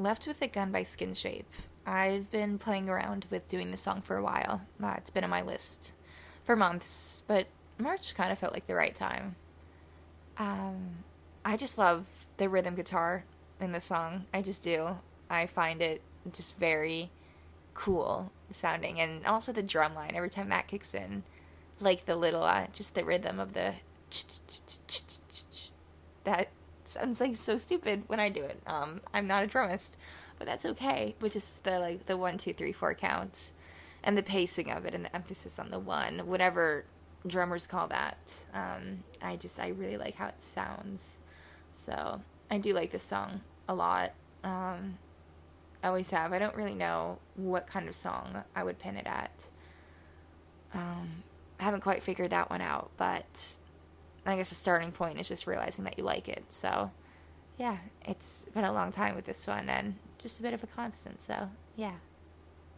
Left with a Gun by Skinshape. I've been playing around with doing this song for a while. Uh, it's been on my list for months, but March kind of felt like the right time. Um, I just love the rhythm guitar in the song. I just do. I find it just very cool sounding, and also the drum line every time that kicks in, like the little, uh, just the rhythm of the. That sounds like so stupid when I do it. Um, I'm not a drummist, but that's okay. But just the like the one, two, three, four count, and the pacing of it, and the emphasis on the one, whatever drummers call that. Um, I just I really like how it sounds. So I do like this song a lot. Um, I always have. I don't really know what kind of song I would pin it at. Um, I haven't quite figured that one out, but I guess the starting point is just realizing that you like it. So, yeah, it's been a long time with this one and just a bit of a constant. So, yeah.